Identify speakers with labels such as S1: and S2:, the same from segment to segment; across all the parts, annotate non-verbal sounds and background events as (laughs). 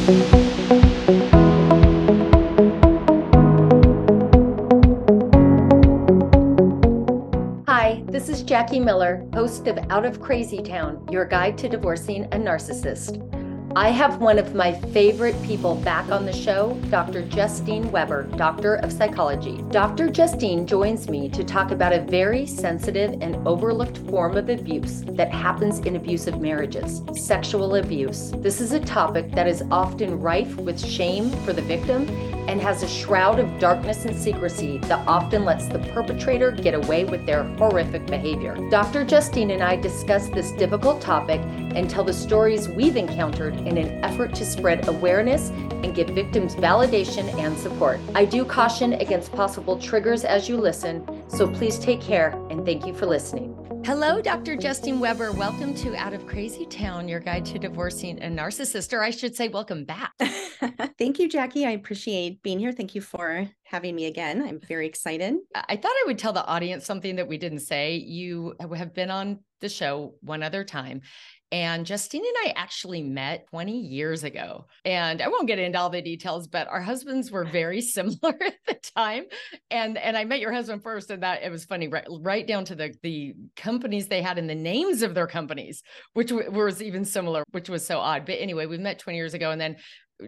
S1: Hi, this is Jackie Miller, host of Out of Crazy Town, your guide to divorcing a narcissist. I have one of my favorite people back on the show, Dr. Justine Weber, Doctor of Psychology. Dr. Justine joins me to talk about a very sensitive and overlooked form of abuse that happens in abusive marriages sexual abuse. This is a topic that is often rife with shame for the victim and has a shroud of darkness and secrecy that often lets the perpetrator get away with their horrific behavior. Dr. Justine and I discuss this difficult topic and tell the stories we've encountered in an effort to spread awareness and give victims validation and support. I do caution against possible triggers as you listen, so please take care and thank you for listening. Hello, Dr. Justine Weber. Welcome to Out of Crazy Town, your guide to divorcing a narcissist, or I should say, welcome back. (laughs)
S2: Thank you, Jackie. I appreciate being here. Thank you for having me again. I'm very excited.
S1: I thought I would tell the audience something that we didn't say. You have been on the show one other time, and Justine and I actually met 20 years ago. And I won't get into all the details, but our husbands were very (laughs) similar at the time. And and I met your husband first, and that it was funny, right, right down to the the companies they had and the names of their companies, which w- was even similar, which was so odd. But anyway, we met 20 years ago, and then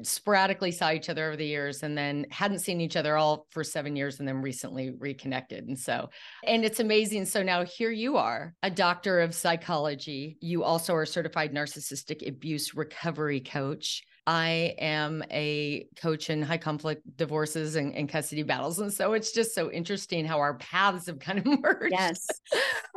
S1: sporadically saw each other over the years and then hadn't seen each other all for seven years and then recently reconnected. And so, and it's amazing. So now here you are, a doctor of psychology. You also are certified narcissistic abuse recovery coach. I am a coach in high conflict divorces and, and, custody battles. And so it's just so interesting how our paths have kind of (laughs) merged.
S2: Yes.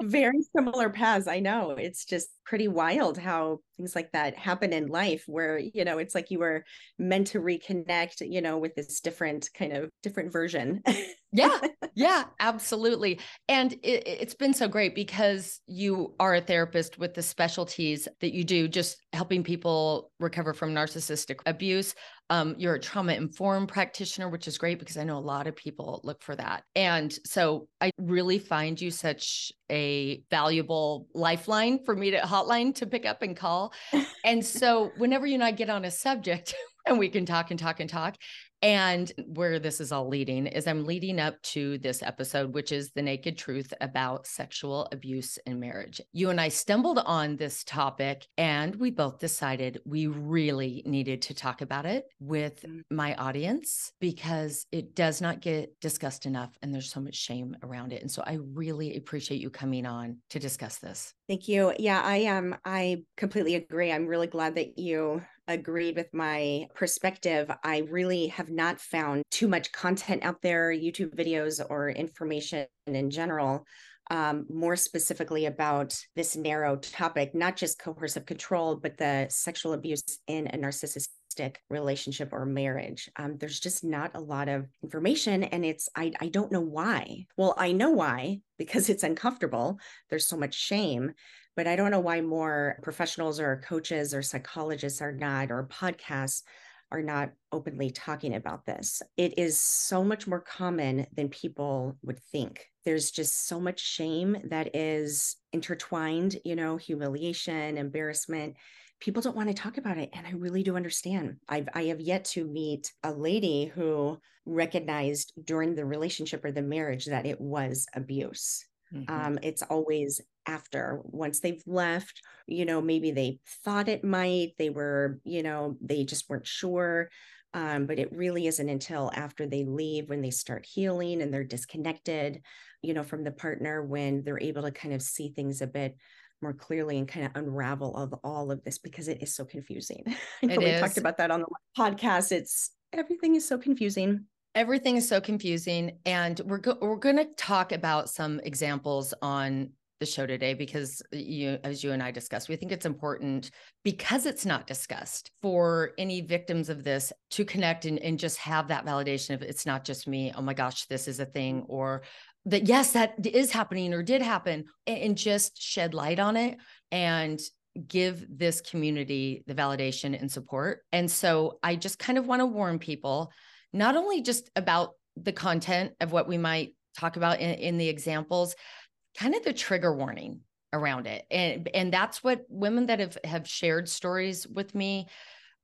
S2: Very similar paths. I know. It's just pretty wild how things like that happen in life where, you know, it's like you were meant to reconnect, you know, with this different kind of different version.
S1: yeah. (laughs) Yeah, absolutely. And it, has been so great because you are a therapist with the specialties that you do, just helping people recover from narcissistic abuse. Um, you're a trauma informed practitioner, which is great because I know a lot of people look for that. And so I really find you such a valuable lifeline for me to hotline to pick up and call. (laughs) and so whenever you and I get on a subject, (laughs) and we can talk and talk and talk. And where this is all leading is I'm leading up to this episode, which is the naked truth about sexual abuse in marriage. You and I stumbled on this topic, and we both decided we really needed to talk about it with mm. my audience because it does not get discussed enough, and there's so much shame around it. And so I really appreciate you coming on to discuss this.
S2: Thank you. Yeah, I am. Um, I completely agree. I'm really glad that you agreed with my perspective. I really have not found too much content out there, YouTube videos or information in general, um, more specifically about this narrow topic, not just coercive control, but the sexual abuse in a narcissistic relationship or marriage. Um, there's just not a lot of information, and it's I I don't know why. Well, I know why because it's uncomfortable. There's so much shame, but I don't know why more professionals or coaches or psychologists are not, or podcasts are not openly talking about this. It is so much more common than people would think. There's just so much shame that is intertwined, you know, humiliation, embarrassment. People don't want to talk about it. And I really do understand. I've, I have yet to meet a lady who recognized during the relationship or the marriage that it was abuse. Mm-hmm. Um, it's always after once they've left you know maybe they thought it might they were you know they just weren't sure um, but it really isn't until after they leave when they start healing and they're disconnected you know from the partner when they're able to kind of see things a bit more clearly and kind of unravel of all of this because it is so confusing. (laughs) I know we is. talked about that on the podcast. It's everything is so confusing.
S1: Everything is so confusing and we're go- we're going to talk about some examples on the show today because you as you and I discussed we think it's important because it's not discussed for any victims of this to connect and, and just have that validation of it's not just me oh my gosh this is a thing or that yes that is happening or did happen and, and just shed light on it and give this community the validation and support. And so I just kind of want to warn people not only just about the content of what we might talk about in, in the examples kind of the trigger warning around it and and that's what women that have have shared stories with me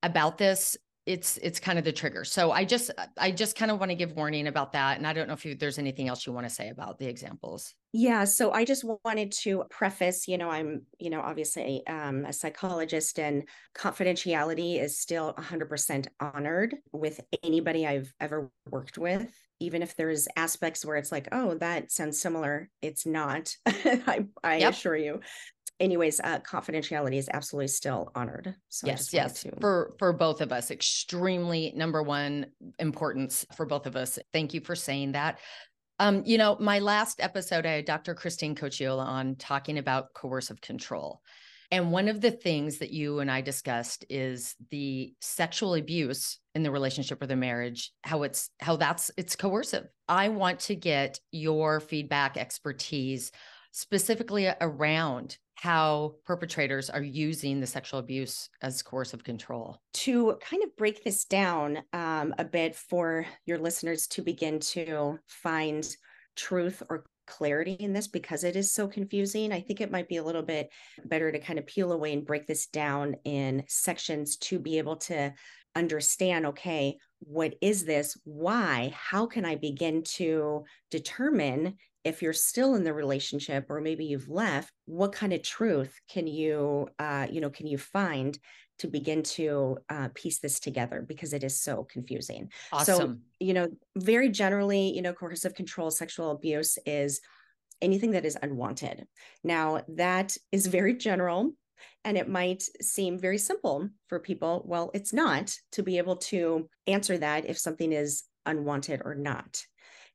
S1: about this it's it's kind of the trigger. So I just I just kind of want to give warning about that. And I don't know if you, there's anything else you want to say about the examples.
S2: Yeah, so I just wanted to preface, you know, I'm, you know, obviously um, a psychologist and confidentiality is still 100% honored with anybody I've ever worked with. Even if there's aspects where it's like, oh, that sounds similar, it's not. (laughs) I, I yep. assure you anyways, uh, confidentiality is absolutely still honored.
S1: So yes, yes, to... for for both of us, extremely number one importance for both of us. Thank you for saying that. Um, you know, my last episode, I had Dr. Christine Cocchiola on talking about coercive control. And one of the things that you and I discussed is the sexual abuse in the relationship or the marriage, how it's how that's it's coercive. I want to get your feedback expertise specifically around how perpetrators are using the sexual abuse as coercive control.
S2: To kind of break this down um, a bit for your listeners to begin to find truth or clarity in this because it is so confusing. I think it might be a little bit better to kind of peel away and break this down in sections to be able to understand okay, what is this? Why? How can I begin to determine if you're still in the relationship or maybe you've left what kind of truth can you uh, you know can you find to begin to uh, piece this together because it is so confusing.
S1: Awesome.
S2: so you know very generally you know coercive control sexual abuse is anything that is unwanted. Now that is very general and it might seem very simple for people. Well it's not to be able to answer that if something is unwanted or not.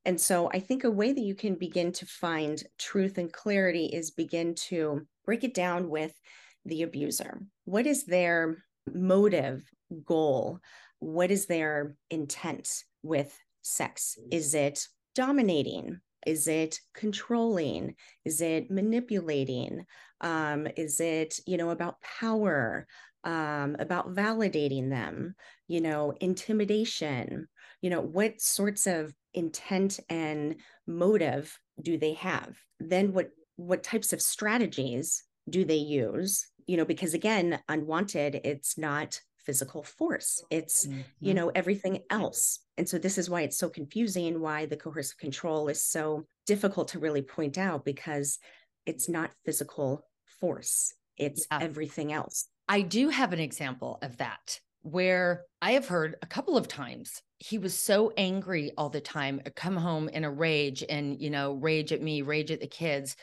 S2: And so I think a way that you can begin to find truth and clarity is begin to break it down with the abuser. What is their motive, goal? What is their intent with sex? Is it dominating? Is it controlling? Is it manipulating? Um, is it, you know, about power, um, about validating them, you know, intimidation? You know, what sorts of intent and motive do they have then what what types of strategies do they use you know because again unwanted it's not physical force it's mm-hmm. you know everything else and so this is why it's so confusing why the coercive control is so difficult to really point out because it's not physical force it's yeah. everything else
S1: i do have an example of that where i have heard a couple of times he was so angry all the time come home in a rage and you know rage at me rage at the kids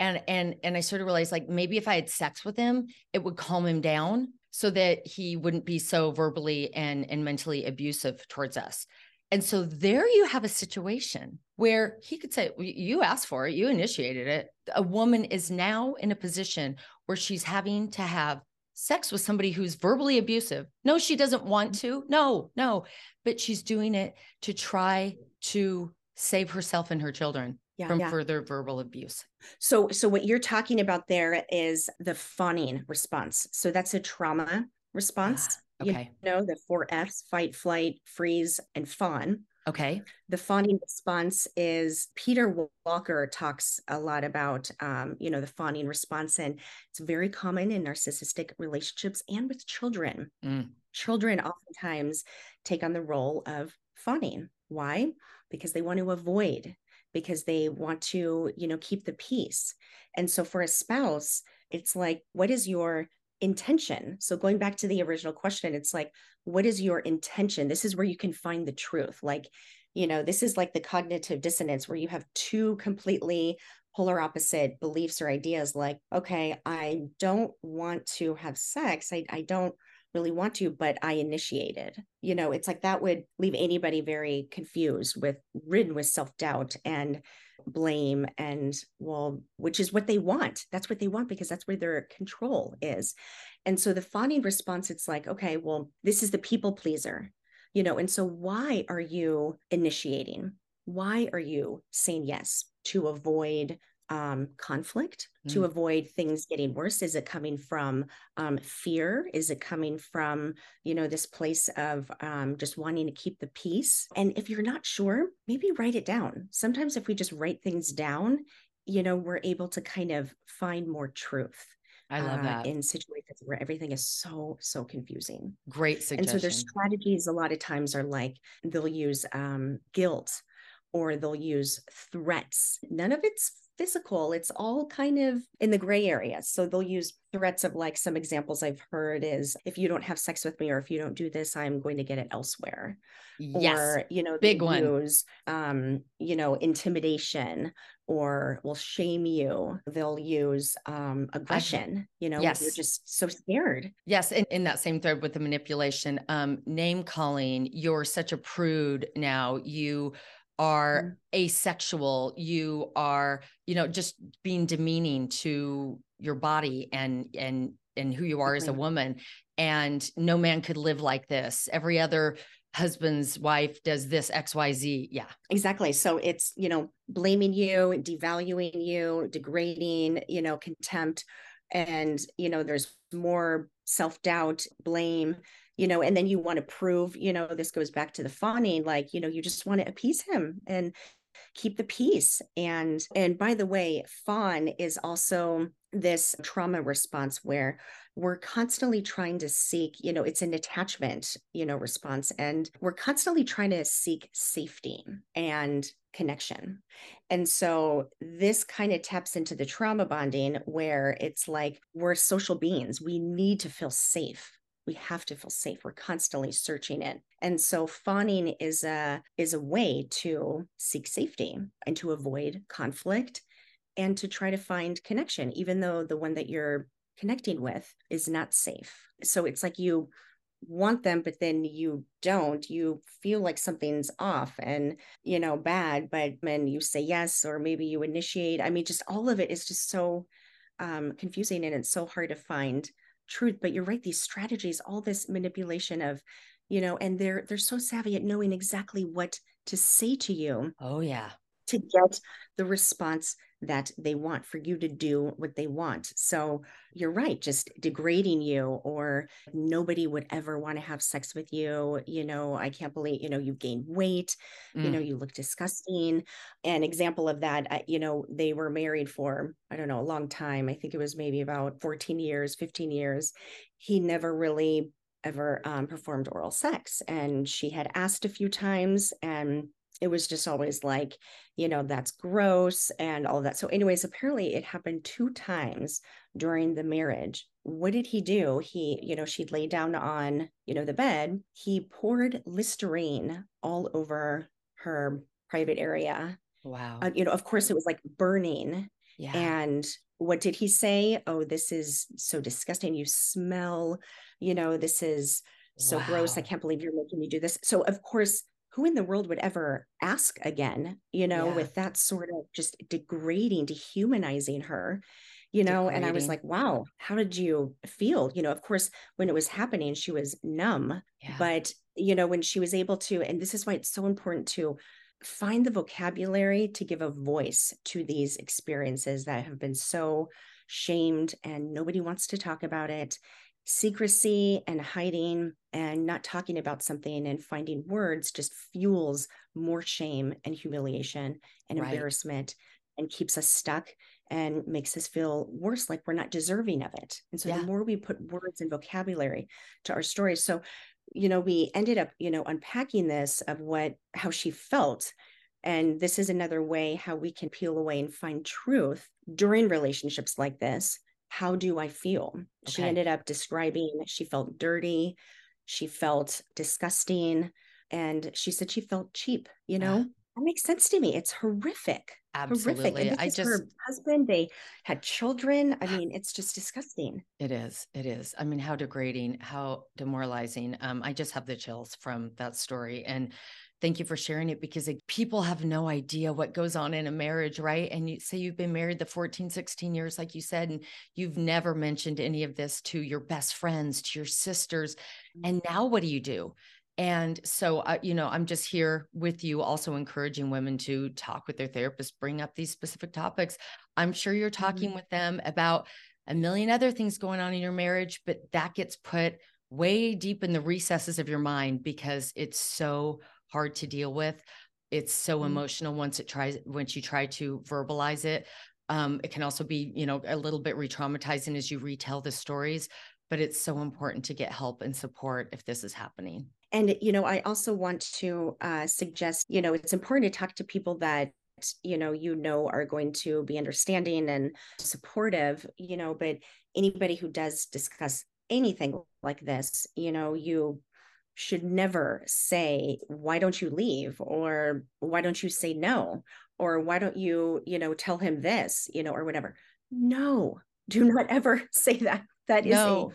S1: and and and i sort of realized like maybe if i had sex with him it would calm him down so that he wouldn't be so verbally and and mentally abusive towards us. And so there you have a situation where he could say you asked for it. You initiated it. A woman is now in a position where she's having to have sex with somebody who's verbally abusive. No, she doesn't want to. Mm-hmm. No, no, but she's doing it to try to save herself and her children yeah, from yeah. further verbal abuse.
S2: So so what you're talking about there is the fawning response. So that's a trauma response. (gasps)
S1: Ah, okay.
S2: You know, the four F's fight, flight, freeze, and fawn.
S1: Okay.
S2: The fawning response is Peter Walker talks a lot about, um, you know, the fawning response, and it's very common in narcissistic relationships and with children. Mm. Children oftentimes take on the role of fawning. Why? Because they want to avoid, because they want to, you know, keep the peace. And so for a spouse, it's like, what is your intention. So going back to the original question, it's like, what is your intention? This is where you can find the truth. Like, you know, this is like the cognitive dissonance where you have two completely polar opposite beliefs or ideas like, okay, I don't want to have sex. I, I don't really want to, but I initiated. You know, it's like that would leave anybody very confused with ridden with self-doubt and blame and well which is what they want. That's what they want because that's where their control is. And so the fawning response it's like okay well this is the people pleaser you know and so why are you initiating? Why are you saying yes to avoid um, conflict mm. to avoid things getting worse? Is it coming from um, fear? Is it coming from, you know, this place of um, just wanting to keep the peace? And if you're not sure, maybe write it down. Sometimes if we just write things down, you know, we're able to kind of find more truth.
S1: I love uh, that.
S2: in situations where everything is so, so confusing.
S1: Great suggestion.
S2: And so their strategies a lot of times are like they'll use um, guilt or they'll use threats. None of it's physical. It's all kind of in the gray area. So they'll use threats of like some examples I've heard is if you don't have sex with me or if you don't do this, I'm going to get it elsewhere.
S1: Yes.
S2: Or, you know,
S1: big one.
S2: Use, um, you know, intimidation or will shame you. They'll use um, aggression, you know, yes. you're just so scared.
S1: Yes. And in that same thread with the manipulation, um, name calling, you're such a prude now. You are mm. asexual you are you know just being demeaning to your body and and and who you are as a woman. And no man could live like this. Every other husband's wife does this xyz yeah.
S2: Exactly. So it's you know blaming you devaluing you degrading you know contempt. And you know there's more self-doubt blame you know, and then you want to prove, you know, this goes back to the fawning, like, you know, you just want to appease him and keep the peace. And and by the way, fawn is also this trauma response where we're constantly trying to seek, you know, it's an attachment, you know, response. And we're constantly trying to seek safety and connection. And so this kind of taps into the trauma bonding where it's like we're social beings. We need to feel safe we have to feel safe. We're constantly searching it. And so fawning is a is a way to seek safety and to avoid conflict and to try to find connection even though the one that you're connecting with is not safe. So it's like you want them but then you don't. You feel like something's off and you know bad but then you say yes or maybe you initiate i mean just all of it is just so um, confusing and it's so hard to find truth but you're right these strategies all this manipulation of you know and they're they're so savvy at knowing exactly what to say to you.
S1: Oh yeah
S2: to get the response that they want for you to do what they want. So you're right, just degrading you, or nobody would ever want to have sex with you. You know, I can't believe, you know, you gained weight, mm. you know, you look disgusting. An example of that, you know, they were married for, I don't know, a long time. I think it was maybe about 14 years, 15 years. He never really ever um, performed oral sex. And she had asked a few times and it was just always like, you know, that's gross and all that. So, anyways, apparently it happened two times during the marriage. What did he do? He, you know, she'd lay down on, you know, the bed. He poured Listerine all over her private area.
S1: Wow.
S2: Uh, you know, of course, it was like burning.
S1: Yeah.
S2: And what did he say? Oh, this is so disgusting. You smell, you know, this is so wow. gross. I can't believe you're making me do this. So, of course, who in the world would ever ask again, you know, yeah. with that sort of just degrading, dehumanizing her, you know? Degrading. And I was like, wow, how did you feel? You know, of course, when it was happening, she was numb, yeah. but, you know, when she was able to, and this is why it's so important to find the vocabulary to give a voice to these experiences that have been so shamed and nobody wants to talk about it secrecy and hiding and not talking about something and finding words just fuels more shame and humiliation and right. embarrassment and keeps us stuck and makes us feel worse like we're not deserving of it and so yeah. the more we put words and vocabulary to our stories so you know we ended up you know unpacking this of what how she felt and this is another way how we can peel away and find truth during relationships like this how do I feel? Okay. She ended up describing she felt dirty, she felt disgusting, and she said she felt cheap, you know? Yeah. That makes sense to me. It's horrific.
S1: Absolutely.
S2: Horrific. I just her husband, they had children. I mean, it's just disgusting.
S1: It is. It is. I mean, how degrading, how demoralizing. Um, I just have the chills from that story. And thank you for sharing it because like, people have no idea what goes on in a marriage right and you say you've been married the 14 16 years like you said and you've never mentioned any of this to your best friends to your sisters and mm-hmm. now what do you do and so uh, you know i'm just here with you also encouraging women to talk with their therapist bring up these specific topics i'm sure you're talking mm-hmm. with them about a million other things going on in your marriage but that gets put way deep in the recesses of your mind because it's so hard to deal with. It's so mm-hmm. emotional once it tries once you try to verbalize it. Um, it can also be, you know, a little bit re-traumatizing as you retell the stories, but it's so important to get help and support if this is happening.
S2: And, you know, I also want to uh, suggest, you know, it's important to talk to people that you know you know are going to be understanding and supportive you know but anybody who does discuss anything like this you know you should never say why don't you leave or why don't you say no or why don't you you know tell him this you know or whatever no do not ever (laughs) say that that is no. a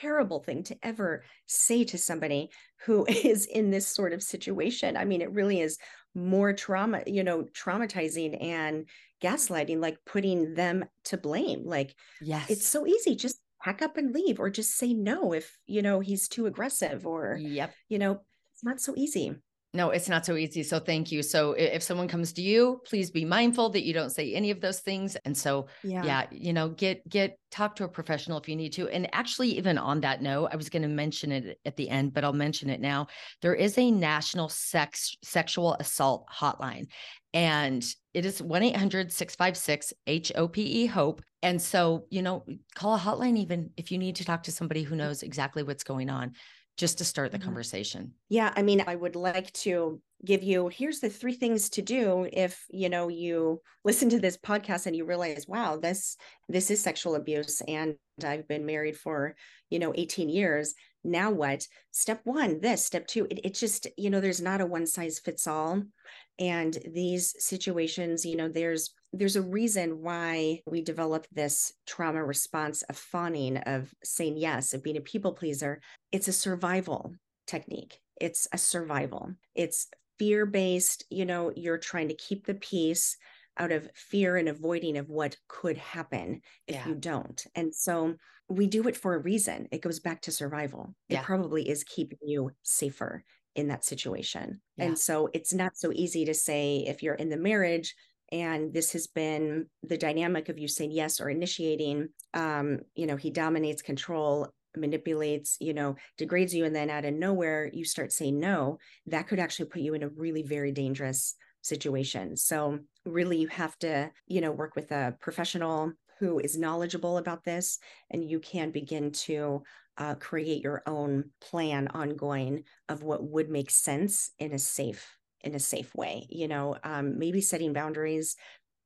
S2: terrible thing to ever say to somebody who (laughs) is in this sort of situation. I mean, it really is more trauma, you know, traumatizing and gaslighting, like putting them to blame. Like,
S1: yes,
S2: it's so easy. Just pack up and leave, or just say no if, you know, he's too aggressive, or,
S1: yep,
S2: you know, it's not so easy.
S1: No, it's not so easy. So thank you. So if someone comes to you, please be mindful that you don't say any of those things. And so yeah, yeah you know, get get talk to a professional if you need to. And actually even on that note, I was going to mention it at the end, but I'll mention it now. There is a national sex sexual assault hotline and it is 1-800-656-HOPE hope. And so, you know, call a hotline even if you need to talk to somebody who mm. knows exactly what's going on just to start the mm-hmm. conversation.
S2: Yeah, I mean, I would like to give you here's the three things to do if you know you listen to this podcast and you realize wow this this is sexual abuse and i've been married for you know 18 years now what step one this step two it, it just you know there's not a one size fits all and these situations you know there's there's a reason why we develop this trauma response of fawning of saying yes of being a people pleaser. It's a survival technique. It's a survival. It's fear based you know you're trying to keep the peace out of fear and avoiding of what could happen if yeah. you don't. And so we do it for a reason. It goes back to survival. Yeah. it probably is keeping you safer in that situation. Yeah. and so it's not so easy to say if you're in the marriage and this has been the dynamic of you saying yes or initiating um you know he dominates control manipulates you know degrades you and then out of nowhere you start saying no that could actually put you in a really very dangerous situation. So really you have to you know work with a professional who is knowledgeable about this and you can begin to uh, create your own plan ongoing of what would make sense in a safe in a safe way you know um, maybe setting boundaries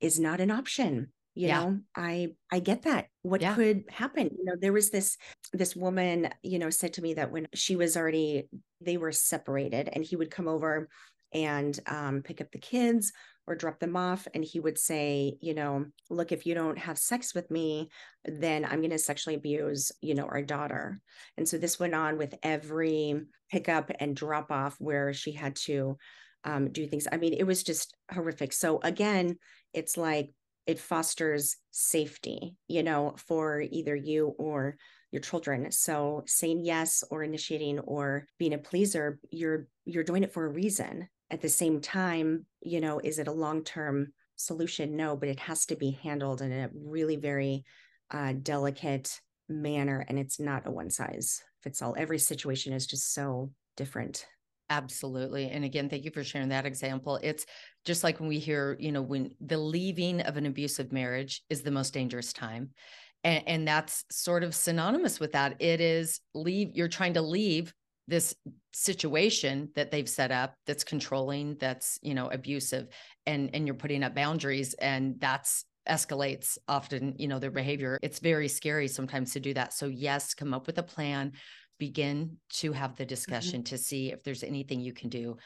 S2: is not an option you yeah. know i i get that what yeah. could happen you know there was this this woman you know said to me that when she was already they were separated and he would come over and um, pick up the kids or drop them off and he would say you know look if you don't have sex with me then i'm going to sexually abuse you know our daughter and so this went on with every pickup and drop off where she had to um, do things. I mean, it was just horrific. So again, it's like it fosters safety, you know, for either you or your children. So saying yes or initiating or being a pleaser, you're you're doing it for a reason. At the same time, you know, is it a long-term solution? No, but it has to be handled in a really very uh, delicate manner, and it's not a one size fits all. Every situation is just so different.
S1: Absolutely. And again, thank you for sharing that example. It's just like when we hear, you know, when the leaving of an abusive marriage is the most dangerous time. And, and that's sort of synonymous with that. It is leave, you're trying to leave this situation that they've set up that's controlling, that's, you know, abusive, and and you're putting up boundaries. And that's escalates often you know their behavior it's very scary sometimes to do that so yes come up with a plan begin to have the mm-hmm. discussion mm-hmm. to see if there's anything you can do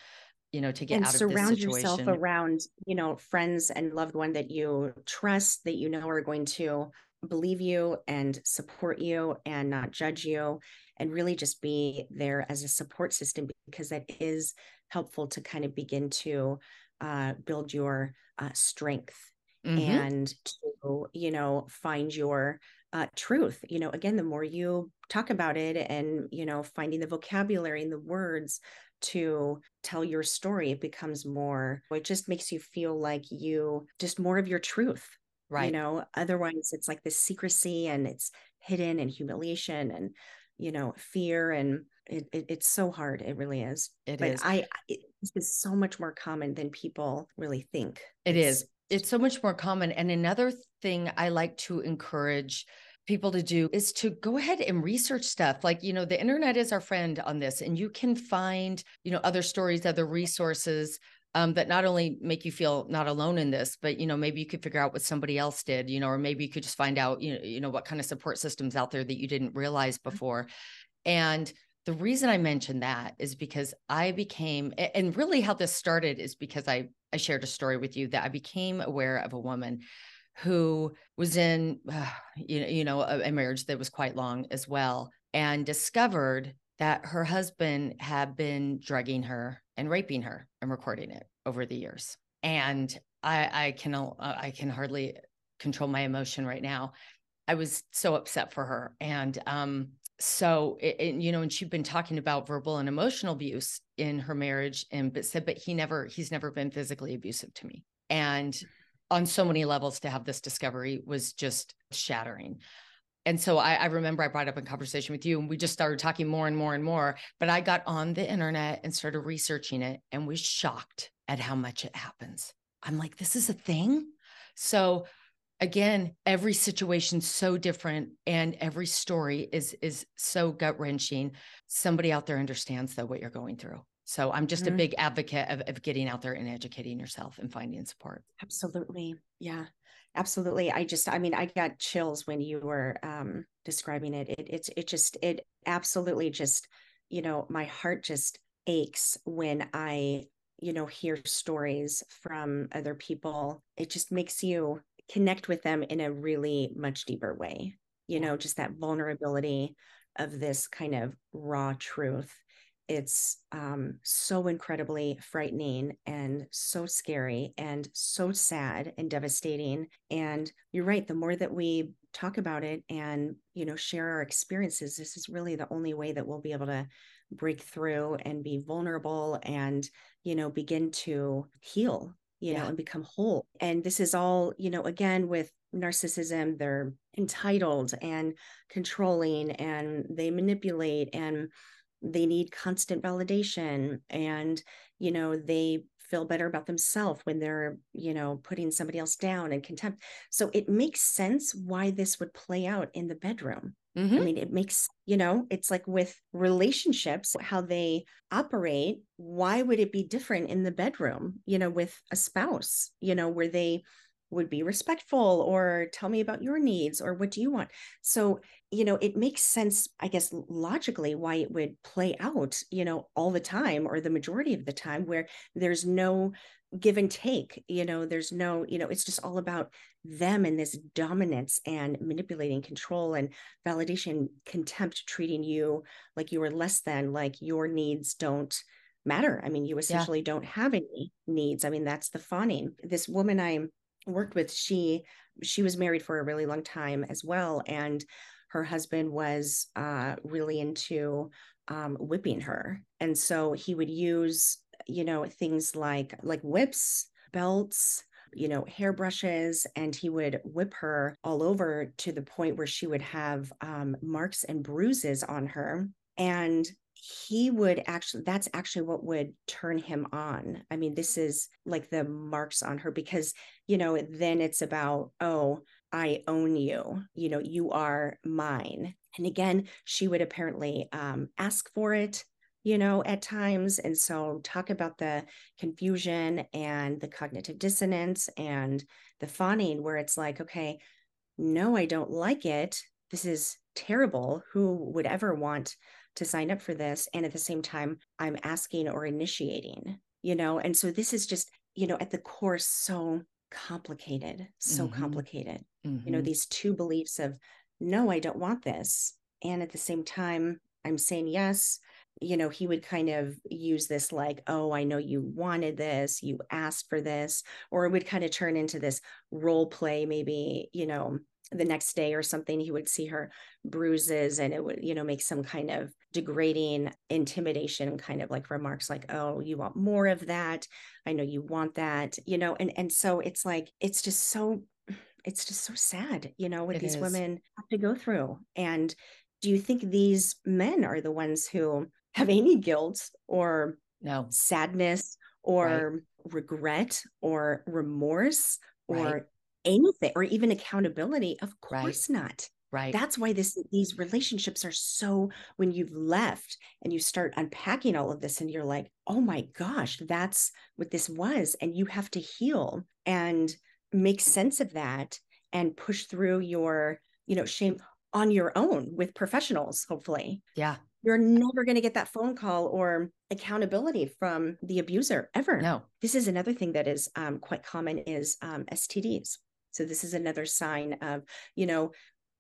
S1: you know to get
S2: and
S1: out
S2: surround
S1: of
S2: surround yourself around you know friends and loved one that you trust that you know are going to believe you and support you and not judge you and really just be there as a support system because that is helpful to kind of begin to uh, build your uh, strength mm-hmm. and to you know find your uh, truth you know again the more you talk about it and you know finding the vocabulary and the words to tell your story it becomes more it just makes you feel like you just more of your truth right. you know? Otherwise it's like this secrecy and it's hidden and humiliation and you know fear and it, it, it's so hard it really is.
S1: It
S2: but
S1: is.
S2: i it, this is so much more common than people really think.
S1: It
S2: it's,
S1: is It's so much more common. And another thing I like to encourage people to do is to go ahead and research stuff like you know the internet is our friend on this and you can find you know other stories other resources um, that not only make you feel not alone in this, but you know maybe you could figure out what somebody else did, you know, or maybe you could just find out you know you know what kind of support systems out there that you didn't realize mm-hmm. before. And the reason I mentioned that is because I became, and really how this started is because I I shared a story with you that I became aware of a woman who was in uh, (sighs) you know you know a, a marriage that was quite long as well, and discovered that her husband had been drugging her and raping her and recording it over the years. And I, I can uh, I can hardly control my emotion right now. I was so upset for her, and um, so you know, and she'd been talking about verbal and emotional abuse in her marriage, and but said, but he never, he's never been physically abusive to me, and on so many levels to have this discovery was just shattering and so I, I, remember I brought up a conversation with you and we just started talking more and more and more. But I got on the internet and started researching it and was shocked at how much it happens. I'm like, this is a thing. So again, every situation's so different and every story is is so gut-wrenching. Somebody out there understands though what you're going through. So I'm just mm-hmm. a big advocate of, of getting out there and educating yourself and finding support.
S2: Absolutely. Yeah absolutely i just i mean i got chills when you were um describing it it it's it just it absolutely just you know my heart just aches when i you know hear stories from other people it just makes you connect with them in a really much deeper way you know just that vulnerability of this kind of raw truth. It's um, so incredibly frightening and so scary and so sad and devastating. And you're right the more that we talk about it and you know share our experiences this is really the only way that we'll be able to break through and be vulnerable and you know begin to heal you yeah. know and become whole and this is all you know again with narcissism they're entitled and controlling and they manipulate and they need constant validation and you know they feel better about themselves when they're you know putting somebody else down and contempt so it makes sense why this would play out in the bedroom mm-hmm. i mean it makes you know it's like with relationships how they operate why would it be different in the bedroom you know with a spouse you know where they would be respectful or tell me about your needs or what do you want. So you know it makes sense i guess logically why it would play out you know all the time or the majority of the time where there's no give and take you know there's no you know it's just all about them and this dominance and manipulating control and validation contempt treating you like you are less than like your needs don't matter. I mean you essentially yeah. don't have any needs. I mean that's the fawning. This woman i worked with she she was married for a really long time as well and her husband was uh, really into um, whipping her. And so he would use you know things like like whips belts you know hairbrushes and he would whip her all over to the point where she would have um, marks and bruises on her. And he would actually that's actually what would turn him on. I mean this is like the marks on her because you know then it's about oh i own you. You know you are mine. And again she would apparently um, ask for it you know at times. And so talk about the confusion and the cognitive dissonance and the fawning where it's like okay no i don't like it. This is terrible. Who would ever want to sign up for this and at the same time i'm asking or initiating you know and so this is just you know at the core so complicated so mm-hmm. complicated mm-hmm. you know mm-hmm. these two beliefs of no i don't want this and at the same time i'm saying yes you know he would kind of use this like oh i know you wanted this you asked for this or it would kind of turn into this role play maybe you know the next day or something he would see her bruises and it would you know make some kind of degrading intimidation kind of like remarks like oh you want more of that i know you want that you know and and so it's like it's just so it's just so sad you know what it these is. women have to go through and do you think these men are the ones who have any guilt or
S1: no
S2: sadness or right. regret or remorse or
S1: Right.
S2: anything or even accountability. Of
S1: Right.
S2: course not.
S1: Right.
S2: That's why this these relationships are so when you've left and you start unpacking all of this and you're like, "Oh my gosh, that's what this was." And you have to heal and make sense of that and push through your, you know, shame on your own with professionals, hopefully.
S1: yeah.
S2: You're never going to get that phone call or accountability from the abuser ever.
S1: No.
S2: This is another thing that is um, quite common is um, STDs. So this is another sign of, you know,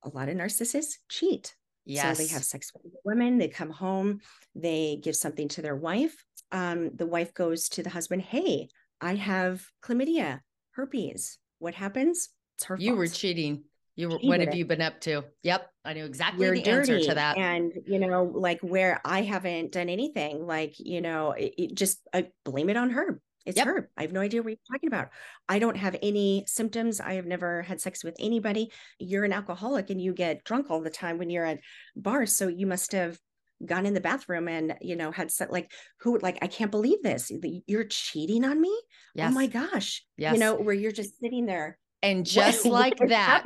S2: a lot of narcissists cheat.
S1: Yes.
S2: So they have sex with women, they come home, they give something to their wife. Um, the wife goes to the husband, Hey, I have chlamydia, herpes. What happens? It's her
S1: you were cheating. You were. What have
S2: it.
S1: you been up to? Yep. I knew exactly
S2: You're
S1: the
S2: dirty.
S1: answer to that.
S2: And, you know, like where I haven't done anything, like, you know, it, it just I blame it on her. It's
S1: Yep.
S2: her. I have no idea what you're talking about. I don't have any symptoms. I have never had sex with anybody. You're an alcoholic and you get drunk all the time when you're at bars. So you must have gone in the bathroom and, you know, had set like who like, I can't believe this. You're cheating on me.
S1: yes.
S2: Oh my gosh.
S1: Yes.
S2: You know, where you're just sitting there.
S1: And
S2: what-
S1: just like
S2: what
S1: that,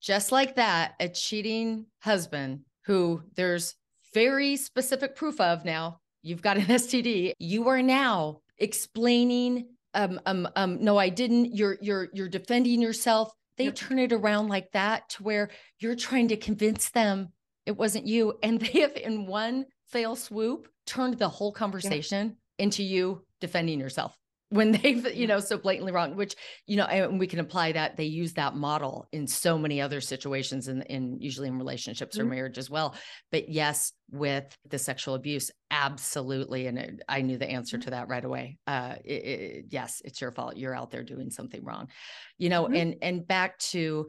S1: just like that, a cheating husband who there's very specific proof of now, you've got an (laughs) STD, you are now explaining um um um no I didn't you're you're you're defending yourself. They
S2: Yep.
S1: turn it around like that to where you're trying to convince them it wasn't you and (laughs) they have in one fail swoop turned the whole conversation into you defending yourself when (laughs) they've you know so blatantly wrong which you know and we can apply that they use that model in so many other situations in in usually in relationships or
S2: Mhm.
S1: marriage as well but yes with the sexual abuse absolutely and it, i knew the answer
S2: Mhm.
S1: to that right away uh it, it- yes it's your fault you're out there doing something wrong you know
S2: Mhm.
S1: and and back to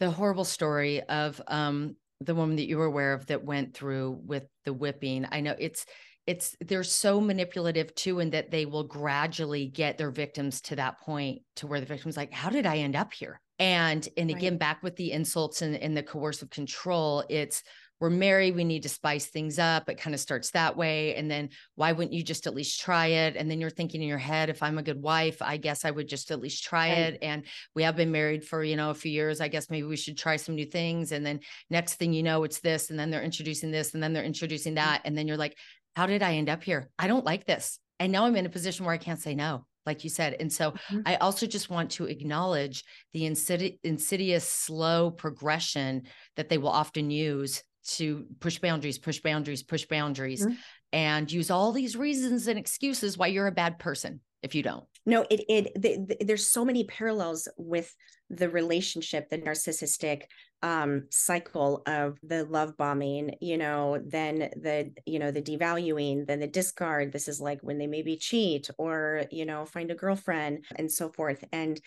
S1: the horrible story of um the woman that you were aware of that went through with the whipping i know it's it's they're so manipulative too in that they will gradually get their victims to that point to where the victim's like how did i end up here and and
S2: Right.
S1: again back with the insults and, and the coercive control it's we're married we need to spice things up it kind of starts that way and then why wouldn't you just at least try it and then you're thinking in your head if i'm a good wife i guess i would just at least try
S2: Right.
S1: it and we have been married for you know a few years i guess maybe we should try some new things and then next thing you know it's this and then they're introducing this and then they're introducing mm. that and then you're like how did i end up here i don't like this and now i'm in a position where i can't say no like you said and so
S2: Mhm.
S1: i also just want to acknowledge the insidi- insidious slow progression that they will often use to push boundaries push boundaries push boundaries
S2: Mhm.
S1: and use all these reasons and excuses why you're a bad person if you don't
S2: No, it it th- th- there's so many parallels with the relationship, the narcissistic um cycle of the love bombing, you know, then the you know the devaluing, then the discard. This is like when they maybe cheat or you know find a girlfriend and so forth, and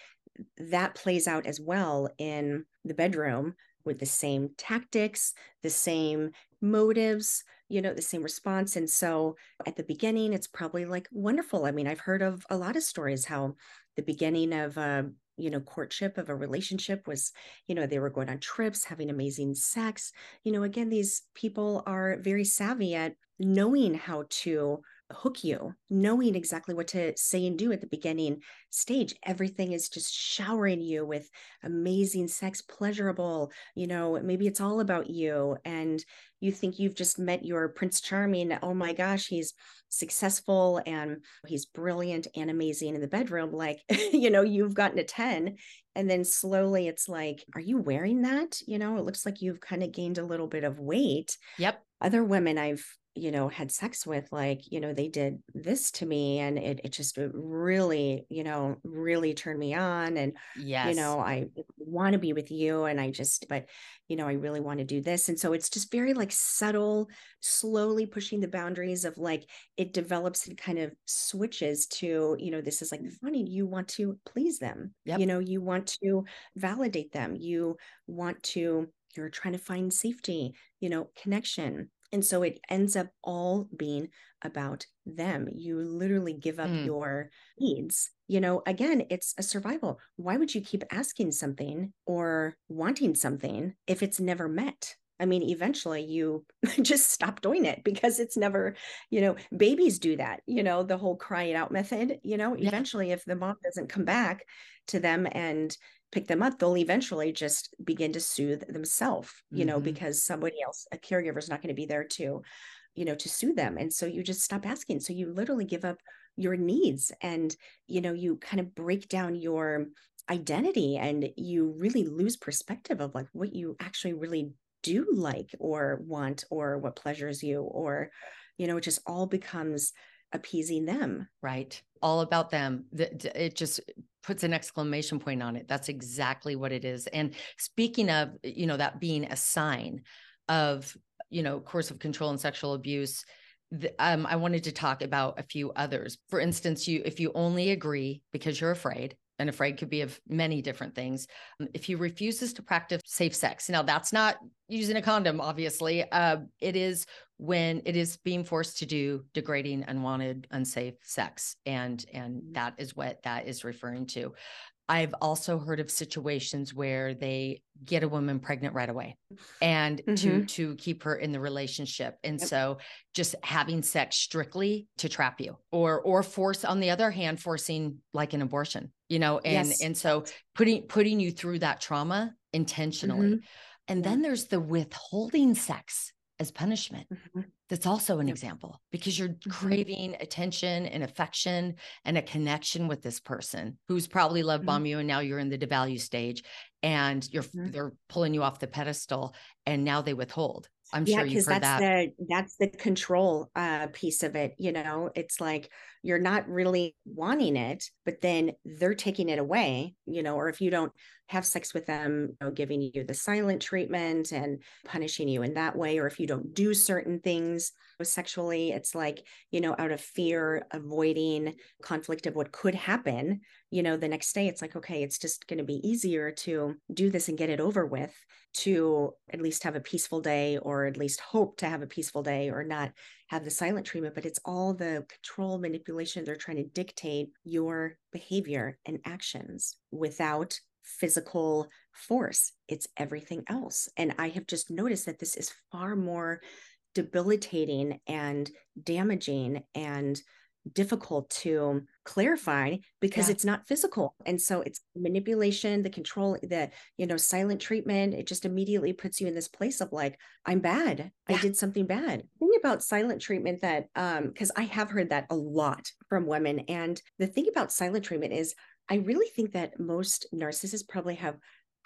S2: that plays out as well in the bedroom with the same tactics, the same motives, you know, the same response. And so at the beginning, it's probably like wonderful. I mean, I've heard of a lot of stories how the beginning of a you know courtship of a relationship was you know they were going on trips having amazing sex you know again these people are very savvy at knowing how to hook you knowing exactly what to say and do at the beginning stage. Everything is just showering you with amazing sex pleasurable you know maybe it's all about you and you think you've just met your prince charming. Oh my gosh he's successful and he's brilliant and amazing in the bedroom like (laughs) you know you've gotten a 10 and then slowly it's like are you wearing that? You know it looks like you've kind of gained a little bit of weight.
S1: Yep.
S2: Other women I've you know had sex with like you know they did this to me and it it just really you know really turned me on and
S1: yes.
S2: you know I want to be with you and I just but you know I really want to do this. And so it's just very like subtle slowly pushing the boundaries of like it develops and kind of switches to you know this is like mm. funny you want to please them.
S1: Yep.
S2: you know you want to validate them. You want to you're trying to find safety you know connection and so it ends up all being about them. You literally give up
S1: Mm.
S2: your needs. You know again it's a survival. Why would you keep asking something or wanting something if it's never met I mean, eventually you (laughs) just stop doing it because it's never, you know, babies do that, you know, the whole cry it out method, you know, yeah. eventually if the mom doesn't come back to them and pick them up, they'll eventually just begin to soothe themselves, you mm-hmm. know, because somebody else, a caregiver is not going to be there to, you know, to soothe them. And so you just stop asking. So you literally give up your needs and, you know, you kind of break down your identity and you really lose perspective of like what you actually really do like or want or what pleasures you or you know it just all becomes appeasing them.
S1: Right. All about them. It just puts an exclamation point on it. That's exactly what it is. And speaking of you know that being a sign of you know coercive control and sexual abuse the, um, I wanted to talk about a few others. For instance, you if you only agree because you're afraid, and afraid could be of many different things. Um, if he refuses to practice safe sex, now that's not using a condom, obviously. Uh, it is when it is being forced to do degrading, unwanted, unsafe sex, and and mm-hmm. that is what that is referring to. I've also heard of situations where they get a woman pregnant right away and mm-hmm. to to keep her in the relationship. And yep. so just having sex strictly to trap you or or force on the other hand forcing like an abortion, you know, and yes. and so putting putting you through that trauma intentionally. Mm-hmm. And yeah. then there's the withholding sex as punishment. Mm-hmm. That's also an yep. example because you're mm-hmm. craving attention and affection and a connection with this person who's probably love bomb mm-hmm. you and now you're in the devalue stage and you're mm-hmm. they're pulling you off the pedestal and now they withhold. I'm yeah, sure you've heard
S2: that's
S1: that.
S2: the that's the control uh piece of it, you know. It's like you're not really wanting it, but then they're taking it away, you know, or if you don't have sex with them, you know, giving you the silent treatment and punishing you in that way, or if you don't do certain things sexually, it's like, you know, out of fear, avoiding conflict of what could happen, you know, the next day, it's like, okay, it's just going to be easier to do this and get it over with to at least have a peaceful day or at least hope to have a peaceful day or not have the silent treatment, but it's all the control manipulation. They're trying to dictate your behavior and actions without physical force. It's everything else. And I have just noticed that this is far more debilitating and damaging and difficult to clarify because yeah. it's not physical and so it's manipulation the control the you know silent treatment it just immediately puts you in this place of like i'm bad yeah. i did something bad thing about silent treatment that um because i have heard that a lot from women and the thing about silent treatment is i really think that most narcissists probably have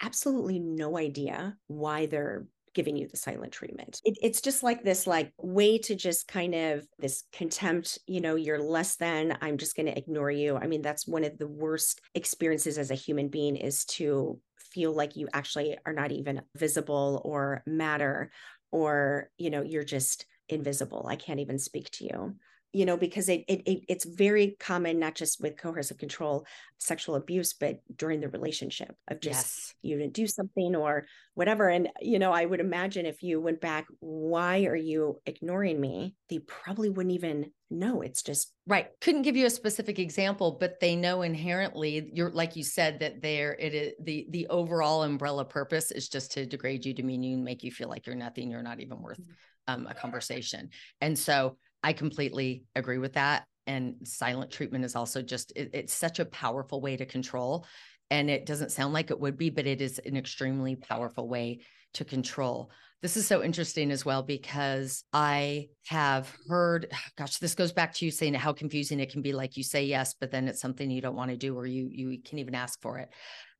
S2: absolutely no idea why they're giving you the silent treatment. It, it's just like this like way to just kind of this contempt, you know, you're less than, I'm just going to ignore you. I mean, that's one of the worst experiences as a human being is to feel like you actually are not even visible or matter or, you know, you're just invisible. I can't even speak to you you know because it, it, it, it's very common not just with coercive control sexual abuse but during the relationship of just yes. you didn't do something or whatever. And you know i would imagine if you went back why are you ignoring me? they probably wouldn't even know. It's just
S1: right. Couldn't give you a specific example but they know inherently you're like you said that there it is the the overall umbrella purpose is just to degrade you demean you and make you feel like you're nothing you're not even worth mm-hmm. um, a conversation. And so I completely agree with that. And silent treatment is also just, it, it's such a powerful way to control. And it doesn't sound like it would be, but it is an extremely powerful way to control. This is so interesting as well because I have heard, (sighs) gosh, this goes back to you saying how confusing it can be. Like you say yes, but then it's something you don't want to do, or you you can even ask for it.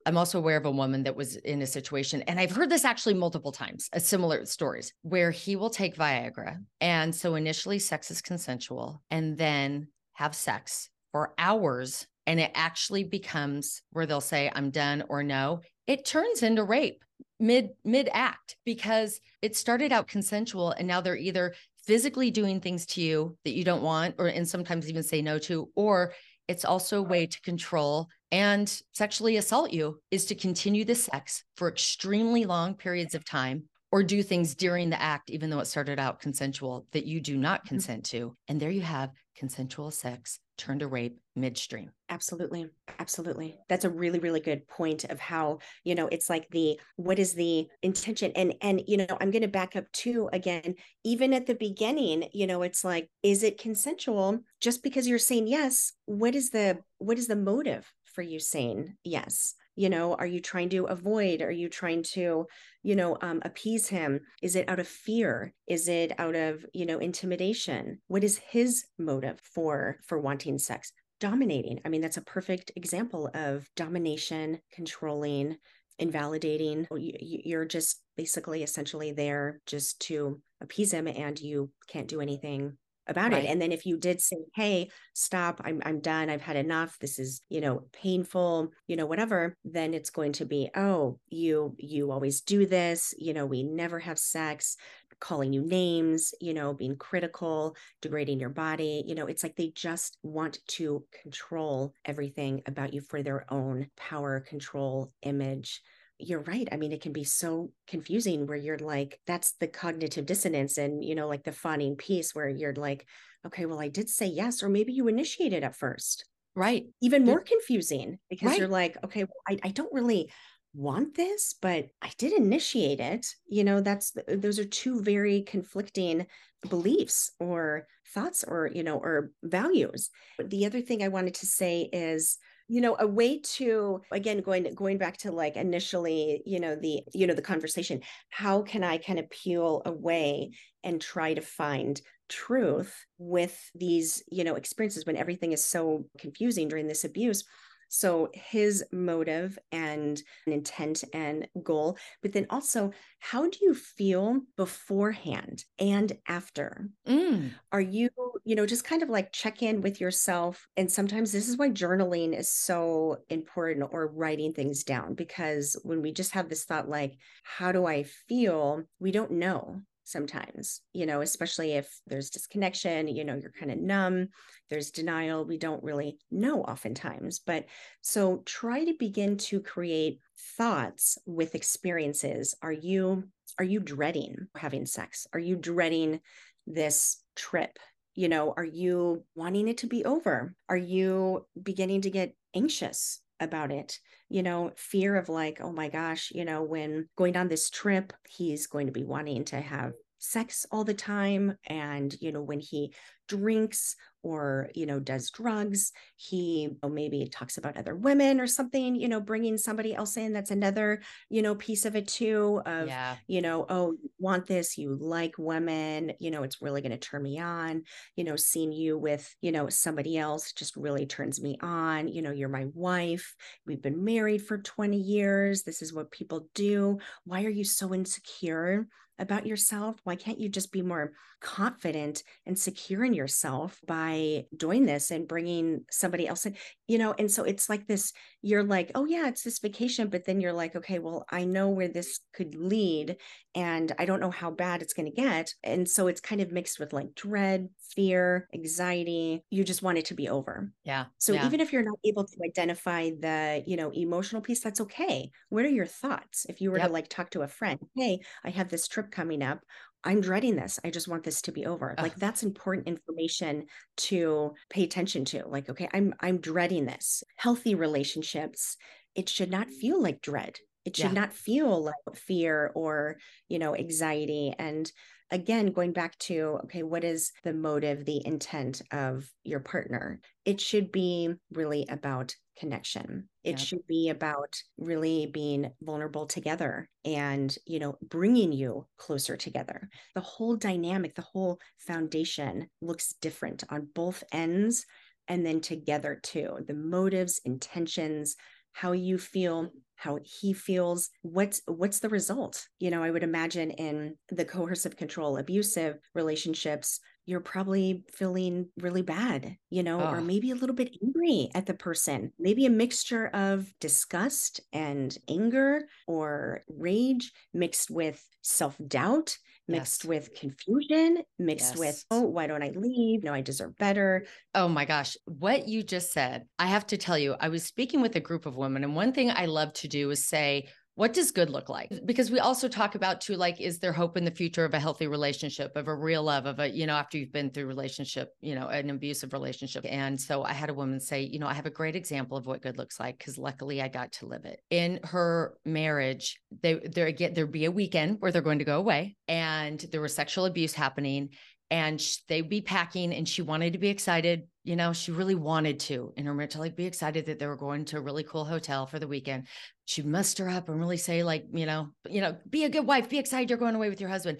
S1: I'm also aware of a woman that was in a situation, and I've heard this actually multiple times, uh, similar stories, where he will take Viagra. And so initially, sex is consensual, and then have sex for hours. And it actually becomes where they'll say, I'm done or no. It turns into rape mid mid act because it started out consensual and now they're either physically doing things to you that you don't want or and sometimes even say no to or it's also a way to control and sexually assault you is to continue the sex for extremely long periods of time or do things during the act, even though it started out consensual, that you do not mm-hmm. consent to. And there you have consensual sex turn to rape midstream.
S2: Absolutely. Absolutely. That's a really, really good point of how, you know, it's like the what is the intention? And and you know, I'm gonna back up too again, even at the beginning, you know, it's like, is it consensual? Just because you're saying yes, what is the what is the motive for you saying yes? You know are you trying to avoid are you trying to you know um, appease him? Is it out of fear? Is it out of you know intimidation? What is his motive for for wanting sex? Dominating. I mean that's a perfect example of domination controlling invalidating. You're just basically essentially there just to appease him and you can't do anything about right. it and then if you did say hey stop I'm I'm done I've had enough this is you know painful you know whatever then it's going to be oh you you always do this you know we never have sex calling you names you know being critical degrading your body you know it's like they just want to control everything about you for their own power control image you're right. I mean, it can be so confusing where you're like, that's the cognitive dissonance and, you know, like the fawning piece where you're like, okay, well, I did say yes, or maybe you initiated at first.
S1: Right.
S2: Even more confusing because right. you're like, okay, well, I, I don't really want this, but I did initiate it. You know, that's uh, those are two very conflicting beliefs or thoughts or, you know, or values. The other thing I wanted to say is you know a way to again going going back to like initially you know the you know the conversation how can i kind of peel away and try to find truth with these you know experiences when everything is so confusing during this abuse so his motive and intent and goal, but then also how do you feel beforehand and after? Mm. Are you, you know, just kind of like check in with yourself? And sometimes this is why journaling is so important or writing things down because when we just have this thought like, how do I feel? We don't know sometimes, you know, especially if there's disconnection, you know, you're kind of numb, there's denial. We don't really know oftentimes. But so try to begin to create thoughts with experiences. Are you are you dreading having sex? Are you dreading this trip? You know, are you wanting it to be over? Are you beginning to get anxious about it you know fear of like oh my gosh you know when going on this trip he's going to be wanting to have sex all the time and you know when he drinks or you know does drugs he oh, maybe talks about other women or something you know bringing somebody else in that's another you know piece of it too of yeah. you know oh want this you like women you know it's really going to turn me on you know seeing you with you know somebody else just really turns me on you know you're my wife we've been married for 20 years this is what people do why are you so insecure about yourself? Why can't you just be more confident and secure in yourself by doing this and bringing somebody else in? You know, and so it's like this you're like, oh, yeah, it's this vacation. But then you're like, okay, well, I know where this could lead and I don't know how bad it's going to get. And so it's kind of mixed with like dread, fear, anxiety. You just want it to be over.
S1: Yeah.
S2: So
S1: yeah.
S2: even if you're not able to identify the, you know, emotional piece, that's okay. What are your thoughts? If you were yep. to like talk to a friend, hey, I have this trip coming up. I'm dreading this. I just want this to be over. Like that's important information to pay attention to. Like, okay, I'm I'm dreading this. Healthy relationships, it should not feel like dread. It should yeah. not feel like fear or, you know, anxiety. And again, going back to, okay, what is the motive, the intent of your partner? It should be really about connection. It should be about really being vulnerable together and, you know, bringing you closer together. The whole dynamic, the whole foundation looks different on both ends and then together too. The motives, intentions, how you feel how he feels what's what's the result you know i would imagine in the coercive control abusive relationships you're probably feeling really bad, you know, oh. or ah. maybe a little bit angry at the person, maybe a mixture of disgust and anger or rage mixed with self doubt, mixed yes. with confusion, mixed yes. with, oh, why don't I leave? No, I deserve better.
S1: Oh my gosh. What you just said, I have to tell you, I was speaking with a group of women, and one thing I love to do is say, what does good look like? Because we also talk about too like is there hope in the future of a healthy relationship of a real love of a you know after you've been through relationship you know an abusive relationship. And so i had a woman say you know i have a great example of what good looks like because luckily i got to live it. In her marriage they there again there'd be a weekend where they're going to go away and there was sexual abuse happening and they'd be packing and she wanted to be excited you know she really wanted to in her to like be excited that they were going to a really cool hotel for the weekend. She'd muster up and really say like you know you know be a good wife be excited you're going away with your husband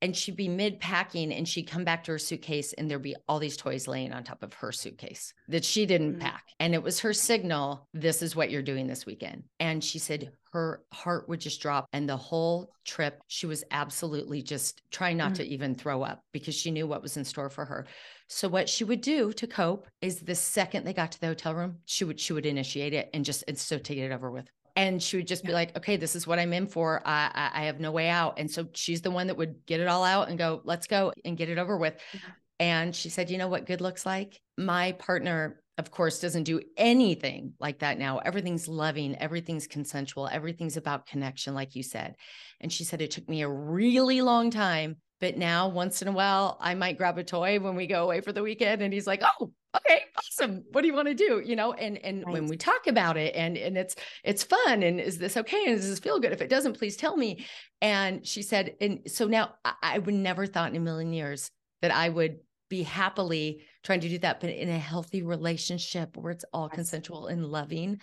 S1: and she'd be mid packing and she'd come back to her suitcase and there'd be all these toys laying on top of her suitcase that she didn't mm-hmm. pack and it was her signal this is what you're doing this weekend and she said her heart would just drop and the whole trip she was absolutely just trying not mm-hmm. to even throw up because she knew what was in store for her so what she would do to cope is the second they got to the hotel room she would she would initiate it and just and so take it over with and she would just be like okay this is what i'm in for. I, I, I have no way out. And so she's the one that would get it all out and go let's go and get it over with. Mm-hmm. And she said you know what good looks like? My partner of course doesn't do anything like that now. Everything's loving. Everything's consensual. Everything's about connection like you said. And she said it took me a really long time but now once in a while i might grab a toy when we go away for the weekend and he's like oh okay awesome what do you want to do you know and and right. when we talk about it and and it's it's fun and is this okay and does this feel good if it doesn't please tell me and she said and so now I, I would never thought in a million years that i would be happily trying to do that but in a healthy relationship where it's all yes. consensual and loving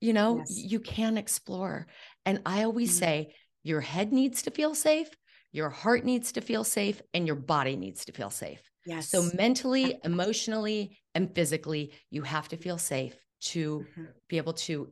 S1: you know yes. you can explore and i always mm-hmm. say your head needs to feel safe your heart needs to feel safe and your body needs to feel safe
S2: Yes.
S1: So mentally, emotionally, and physically, you have to feel safe to mm-hmm. be able to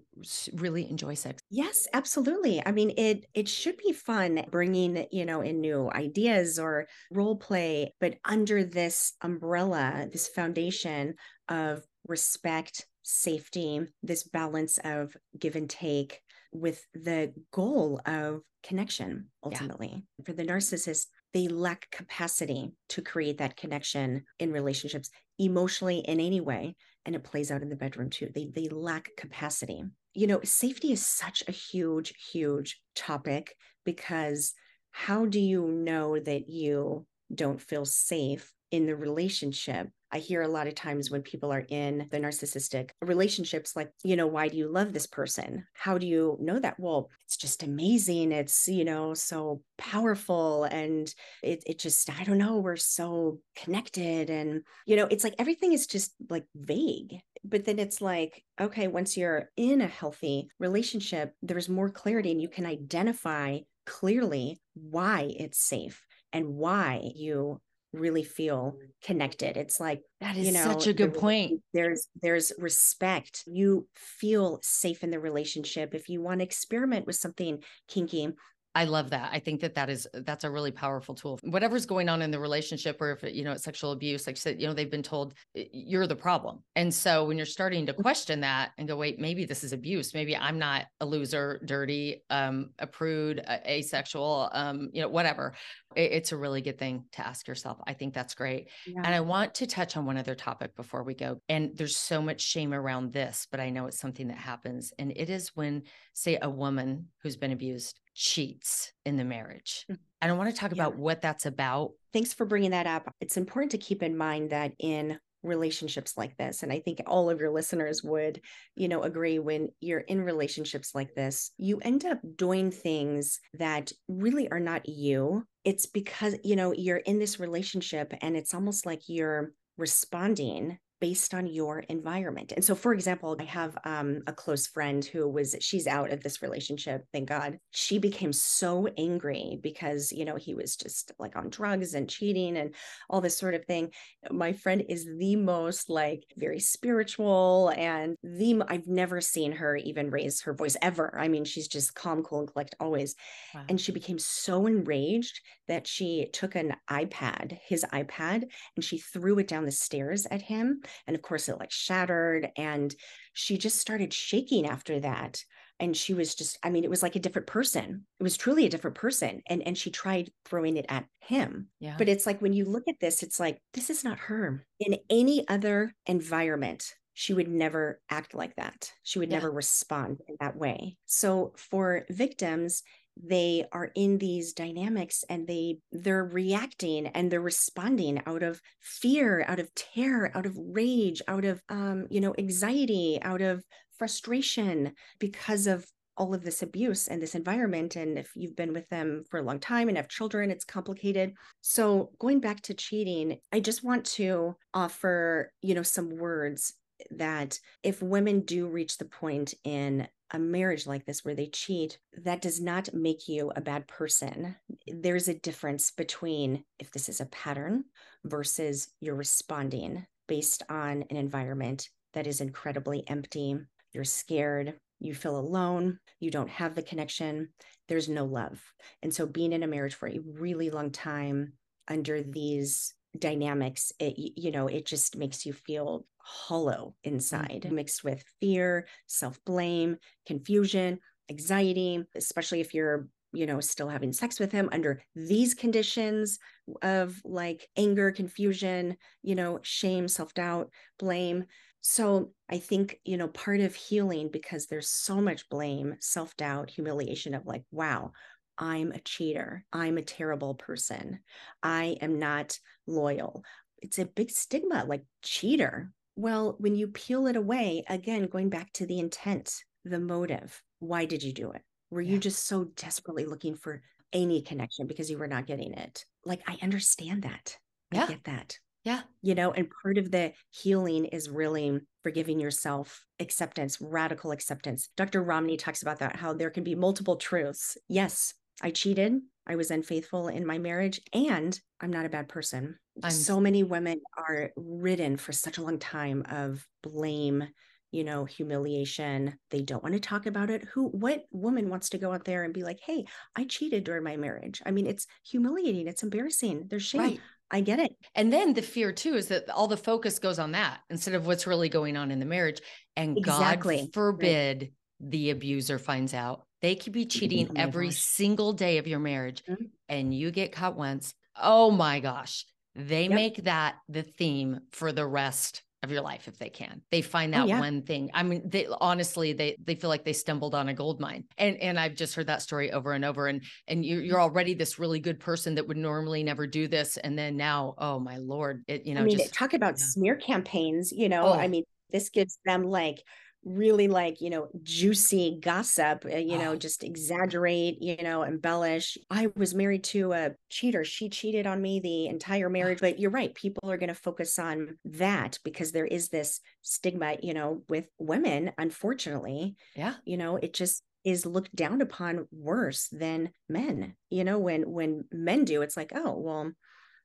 S1: really enjoy sex.
S2: Yes, absolutely. I mean, it it should be fun bringing, you know, in new ideas or role play, but under this umbrella, this foundation of respect, safety, this balance of give and take with the goal of connection ultimately. Yeah. For the narcissist, they lack capacity to create that connection in relationships emotionally in any way and it plays out in the bedroom too they they lack capacity you know safety is such a huge huge topic because how do you know that you don't feel safe in the relationship I hear a lot of times when people are in the narcissistic relationships, like, you know, why do you love this person? How do you know that? Well, it's just amazing. It's, you know, so powerful. And it, it just, I don't know, we're so connected. And, you know, it's like everything is just like vague. But then it's like, okay, once you're in a healthy relationship, there's more clarity and you can identify clearly why it's safe and why you really feel connected. It's like
S1: that is
S2: you know,
S1: such a good point.
S2: there's there's respect. You feel safe in the relationship. If you want to experiment with something kinky
S1: I love that. I think that that is that's a really powerful tool. Whatever's going on in the relationship, or if it, you know it's sexual abuse, like I said, you know they've been told you're the problem, and so when you're starting to mm-hmm. question that and go, wait, maybe this is abuse. Maybe I'm not a loser, dirty, um, a prude, a- asexual, um, you know, whatever. It, it's a really good thing to ask yourself. I think that's great. Yeah. And I want to touch on one other topic before we go. And there's so much shame around this, but I know it's something that happens, and it is when, say, a woman who's been abused cheats in the marriage. Mm. I don't want to talk yeah. about what that's about.
S2: Thanks for bringing that up. It's important to keep in mind that in relationships like this and i think all of your listeners would you know agree when you're in relationships like this you end up doing things that really are not you it's because you know you're in this relationship and it's almost like you're responding based on your environment. And so, for example, I have um, a close friend who was, she's out of this relationship, thank God. She became so angry because, you know, he was just like on drugs and cheating and all this sort of thing. My friend is the most like very spiritual and the, I've never seen her even raise her voice ever. I mean, she's just calm, cool, and collect always. Wow. And she became so enraged that she took an iPad, his iPad, and she threw it down the stairs at him and of course, it like shattered. And she just started shaking after that. And she was just, I mean, it was like a different person. It was truly a different person. And and she tried throwing it at him.
S1: Yeah.
S2: But it's like when you look at this, it's like, this is not her. In any other environment, she would never act like that. She would
S1: Yeah.
S2: never respond in that way. So for victims, they are in these dynamics and they they're reacting and they're responding out of fear out of terror out of rage out of um you know anxiety out of frustration because of all of this abuse and this environment. And if you've been with them for a long time and have children it's complicated. So going back to cheating i just want to offer you know some words that if women do reach the point in a marriage like this where they cheat, that does not make you a bad person. There's a difference between if this is a pattern versus you're responding based on an environment that is incredibly empty. You're scared, you feel alone, you don't have the connection, there's no love. And so being in a marriage for a really long time under these dynamics it you know it just makes you feel hollow inside
S1: Mhm.
S2: mixed with fear self-blame confusion anxiety especially if you're you know still having sex with him under these conditions of like anger confusion you know shame self-doubt blame so i think you know part of healing because there's so much blame self-doubt humiliation of like wow I'm a cheater. I'm a terrible person. I am not loyal. It's a big stigma like cheater. Well, when you peel it away, again, going back to the intent, the motive, why did you do it? Were you just so desperately looking for any connection because you were not getting it? Like, I understand that.
S1: Yeah.
S2: I get that.
S1: Yeah.
S2: You know, and part of the healing is really forgiving yourself, acceptance, radical acceptance. Dr. Ramani talks about that, how there can be multiple truths. Yes, I cheated. I was unfaithful in my marriage, and I'm not a bad person.
S1: I'm-
S2: so many women are ridden for such a long time of blame, you know, humiliation. They don't want to talk about it. Who, what woman wants to go out there and be like, hey, I cheated during my marriage? I mean, it's humiliating. It's embarrassing. There's shame.
S1: Right.
S2: I get it.
S1: And then the fear too is that all the focus goes on that instead of what's really going on in the marriage. And
S2: Exactly.
S1: God forbid the abuser finds out. They could be cheating
S2: Oh
S1: every
S2: gosh.
S1: single day of your marriage
S2: Mhm.
S1: and you get caught once. Oh my gosh. They
S2: Yep.
S1: make that the theme for the rest of your life if they can. They find
S2: Oh,
S1: that
S2: yeah.
S1: one thing. I mean, they honestly they they feel like they stumbled on a gold mine. And and I've just heard that story over and over. And and you you're already this really good person that would normally never do this. And then now, oh my lord, it you know
S2: I mean,
S1: just
S2: talk about
S1: yeah.
S2: smear campaigns, you know, I
S1: Oh.
S2: mean, this gives them like really like, you know, juicy gossip, uh, you know,
S1: Oh.
S2: just exaggerate, you know, embellish. I was married to a cheater. She cheated on me the entire marriage. But you're right. People are going to focus on that because there is this stigma, you know, with women, unfortunately,
S1: yeah.
S2: you know, it just is looked down upon worse than men. You know, when when men do, it's like, oh, well,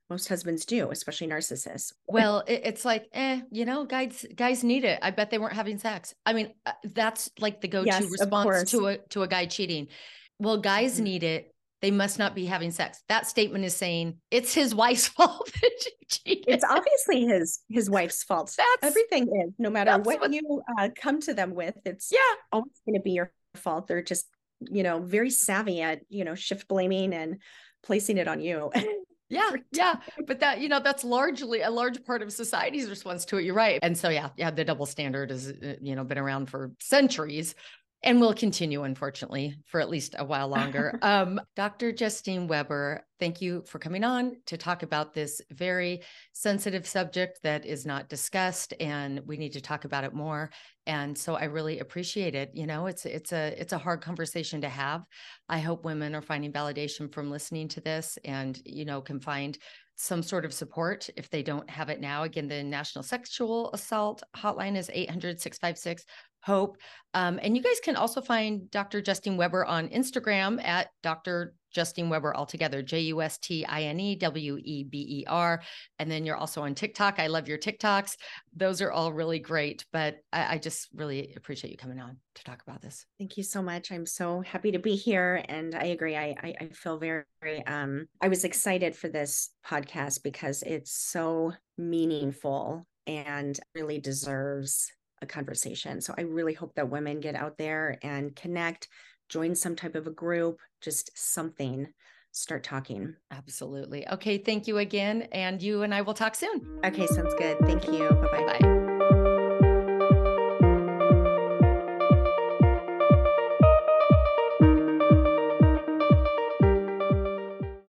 S2: most husbands do, especially narcissists.
S1: Well, it, it's like, eh, you know, guys, guys need it. I bet they weren't having sex. I mean, uh, that's like the go-to
S2: Yes,
S1: response to a to a guy cheating. Well, guys
S2: Mhm.
S1: need it. They must not be having sex. That statement is saying it's his (laughs) wife's fault that she cheated.
S2: It's obviously his his wife's fault.
S1: That's-
S2: Everything is, no matter what,
S1: what-
S2: you uh, come to them with, it's
S1: yeah.
S2: always going to be your fault. They're just, you know, very savvy at, you know, shift blaming and placing it on you. (laughs)
S1: Yeah, yeah. (laughs) But that, you know, that's largely a large part of society's response to it. You're right. And so, yeah, yeah, the double standard has, uh, you know, been around for centuries and will continue, unfortunately, for at least a while longer. (laughs) um, Dr. Justine Weber, thank you for coming on to talk about this very sensitive subject that is not discussed, and we need to talk about it more. And so, I really appreciate it. You know, it's it's a it's a hard conversation to have. I hope women are finding validation from listening to this, and you know, can find some sort of support if they don't have it now. Again, the National Sexual Assault Hotline is 800 656 HOPE. Um, and you guys can also find Dr. Justine Weber on Instagram at Dr. Justine Weber altogether, J U S T I N E W E B E R. And then you're also on TikTok. I love your TikToks. Those are all really great. But I, I just really appreciate you coming on to talk about this.
S2: Thank you so much. I'm so happy to be here. And I agree. I, I, I feel very, very, um, I was excited for this podcast because it's so meaningful and really deserves a conversation. So I really hope that women get out there and connect, join some type of a group, just something, start talking.
S1: Absolutely. Okay. Thank you again. And you and I will talk soon.
S2: Okay, sounds good. Thank you. Bye bye.
S1: Bye.